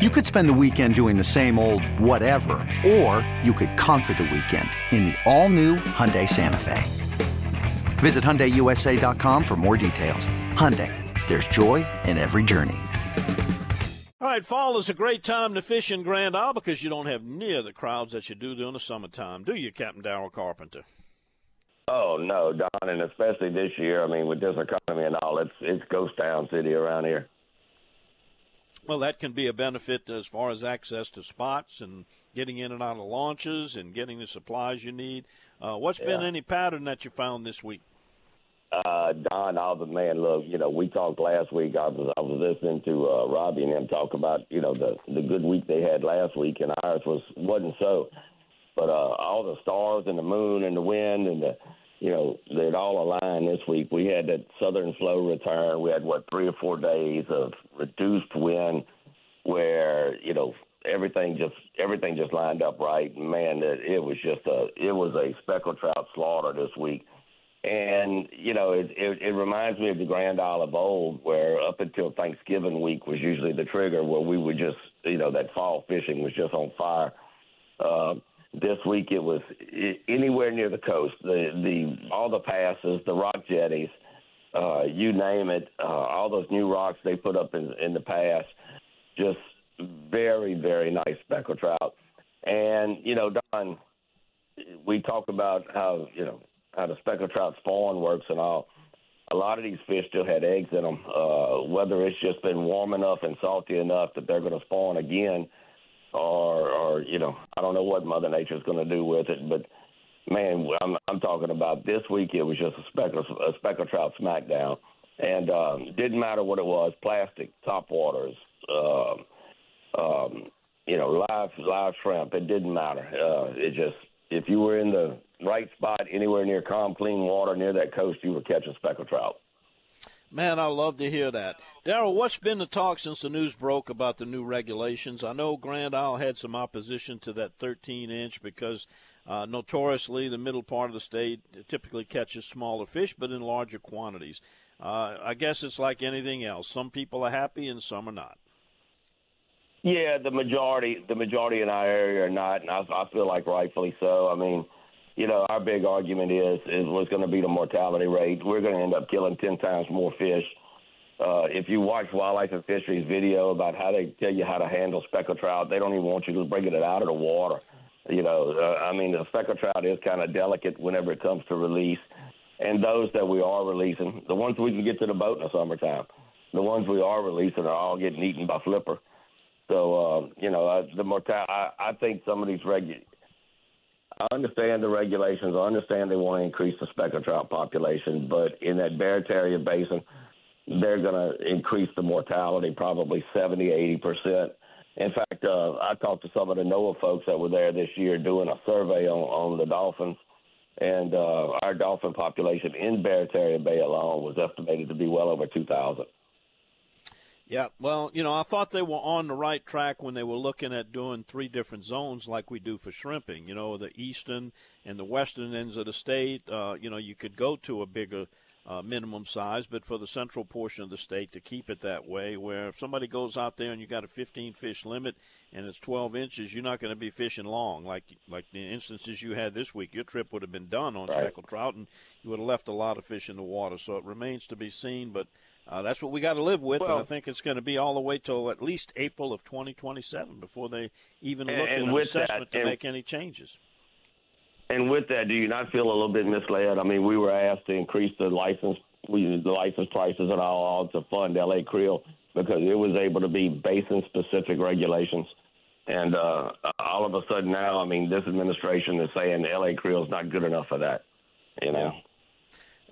You could spend the weekend doing the same old whatever, or you could conquer the weekend in the all-new Hyundai Santa Fe. Visit HyundaiUSA.com for more details. Hyundai, there's joy in every journey. All right, fall is a great time to fish in Grand Isle because you don't have near the crowds that you do during the summertime, do you, Captain Daryl Carpenter? Oh no, Don, and especially this year. I mean, with this economy and all, it's it's ghost town city around here. Well, that can be a benefit as far as access to spots and getting in and out of launches and getting the supplies you need. Uh, what's Yeah. been any pattern that you found this week? Uh, Don, all the man, look, you know, we talked last week. I was I was listening to uh, Robbie and him talk about you know the the good week they had last week, and ours was wasn't so. But uh, all the stars and the moon and the wind and the you know they'd all aligned this week. We had that southern flow return. We had what three or four days of reduced wind, where you know everything just everything just lined up right. Man, it, it was just a it was a speckled trout slaughter this week. And you know, it, it it reminds me of the Grand Isle of old, where up until Thanksgiving week was usually the trigger, where we would just, you know, that fall fishing was just on fire. Uh, this week it was anywhere near the coast, the the all the passes, the rock jetties, uh, you name it, uh, all those new rocks they put up in in the pass, just very very nice speckled trout. And you know, Don, we talk about how you know how the speckled trout spawn works and all. A lot of these fish still had eggs in them. Uh, whether it's just been warm enough and salty enough that they're going to spawn again, or or you know I don't know what Mother Nature's going to do with it, but man, I'm I'm talking about this week. It was just a speckled a speckled trout smackdown, and um, didn't matter what it was: plastic, top waters, um, um, you know, live live shrimp. It didn't matter. Uh, it just if you were in the right spot anywhere near calm, clean water near that coast, you were catching speckled trout. Man, I love to hear that. Daryl, what's been the talk since the news broke about the new regulations? I know Grand Isle had some opposition to that 13 inch because uh, notoriously the middle part of the state typically catches smaller fish, but in larger quantities. Uh, I guess it's like anything else. Some people are happy and some are not. Yeah, the majority, the majority in our area are not, and I, I feel like rightfully so. I mean, you know, our big argument is is what's going to be the mortality rate. We're going to end up killing ten times more fish. Uh, if you watch Wildlife and Fisheries video about how they tell you how to handle speckled trout, they don't even want you to bring it out of the water. You know, uh, I mean, the speckled trout is kind of delicate whenever it comes to release. And those that we are releasing, the ones we can get to the boat in the summertime, the ones we are releasing are all getting eaten by flipper. So uh, you know, uh, the mortality. I, I think some of these regu- I understand the regulations. I understand they want to increase the speckled trout population, but in that Barataria Basin, they're going to increase the mortality probably 70, 80 percent. In fact, uh, I talked to some of the NOAA folks that were there this year doing a survey on, on the dolphins, and uh, our dolphin population in Barataria Bay alone was estimated to be well over 2,000. Yeah, well, you know, I thought they were on the right track when they were looking at doing three different zones like we do for shrimping. You know, the eastern and the western ends of the state. Uh, you know, you could go to a bigger uh, minimum size, but for the central portion of the state to keep it that way, where if somebody goes out there and you got a 15 fish limit and it's 12 inches, you're not going to be fishing long. Like like the instances you had this week, your trip would have been done on Right. speckled trout, and you would have left a lot of fish in the water. So it remains to be seen, but. Uh, that's what we got to live with, and I think it's going to be all the way till at least April of 2027 before they even And- look at and an with that, assessment to and- make any changes. And with that, do you not feel a little bit misled? I mean, we were asked to increase the license, we, the license prices and all, all to fund LA Creel because it was able to be basin specific regulations. And uh, all of a sudden now, I mean, this administration is saying LA Creel is not good enough for that. You know.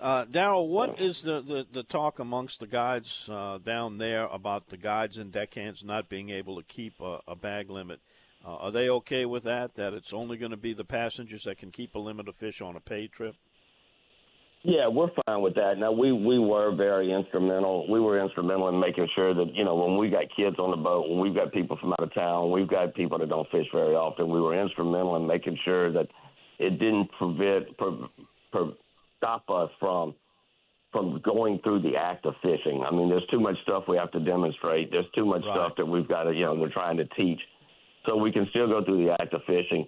Uh, Daryl, what is the, the, the, talk amongst the guides uh, down there about the guides and deckhands not being able to keep a, a bag limit? Uh, are they okay with that? That it's only going to be the passengers that can keep a limit of fish on a paid trip? Yeah, we're fine with that. Now we we were very instrumental. We were instrumental in making sure that you know when we got kids on the boat, when we've got people from out of town, we've got people that don't fish very often. We were instrumental in making sure that it didn't prevent per, per, stop us from from going through the act of fishing. I mean, there's too much stuff we have to demonstrate. There's too much right. stuff that we've got to you know we're trying to teach, so we can still go through the act of fishing.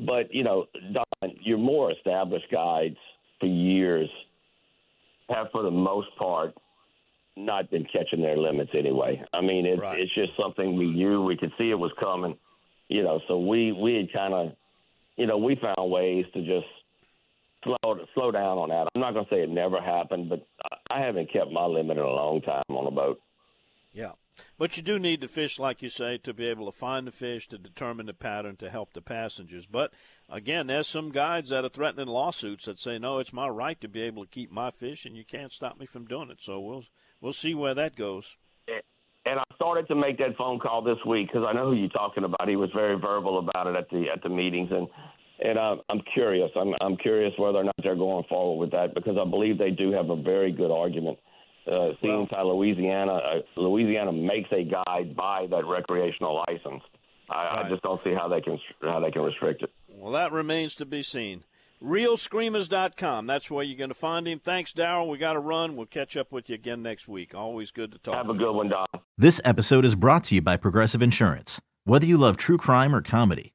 But you know, Don, your more established guides for years have, for the most part, not been catching their limits anyway. I mean, it's right. it's just something we knew we could see it was coming, you know. So we we had kind of, you know, we found ways to just slow slow down on that. I'm not going to say it never happened, but I haven't kept my limit in a long time on a boat. Yeah. But you do need to fish, like you say, to be able to find the fish, to determine the pattern, to help the passengers. But again, there's some guides that are threatening lawsuits that say, no, it's my right to be able to keep my fish, and you can't stop me from doing it. So we'll we'll see where that goes. And I started to make that phone call this week because I know who you're talking about. He was very verbal about it at the at the meetings, and and uh, I'm curious. I'm I'm curious whether or not they're going forward with that because I believe they do have a very good argument uh, seeing well, how Louisiana uh, Louisiana makes a guide buy that recreational license. I, right. I, just don't see how they can how they can restrict it. Well, that remains to be seen. ReelScreamers.com. That's where you're going to find him. Thanks, Daryl. We got to run. We'll catch up with you again next week. Always good to talk. Have a good one, Don. This episode is brought to you by Progressive Insurance. Whether you love true crime or comedy,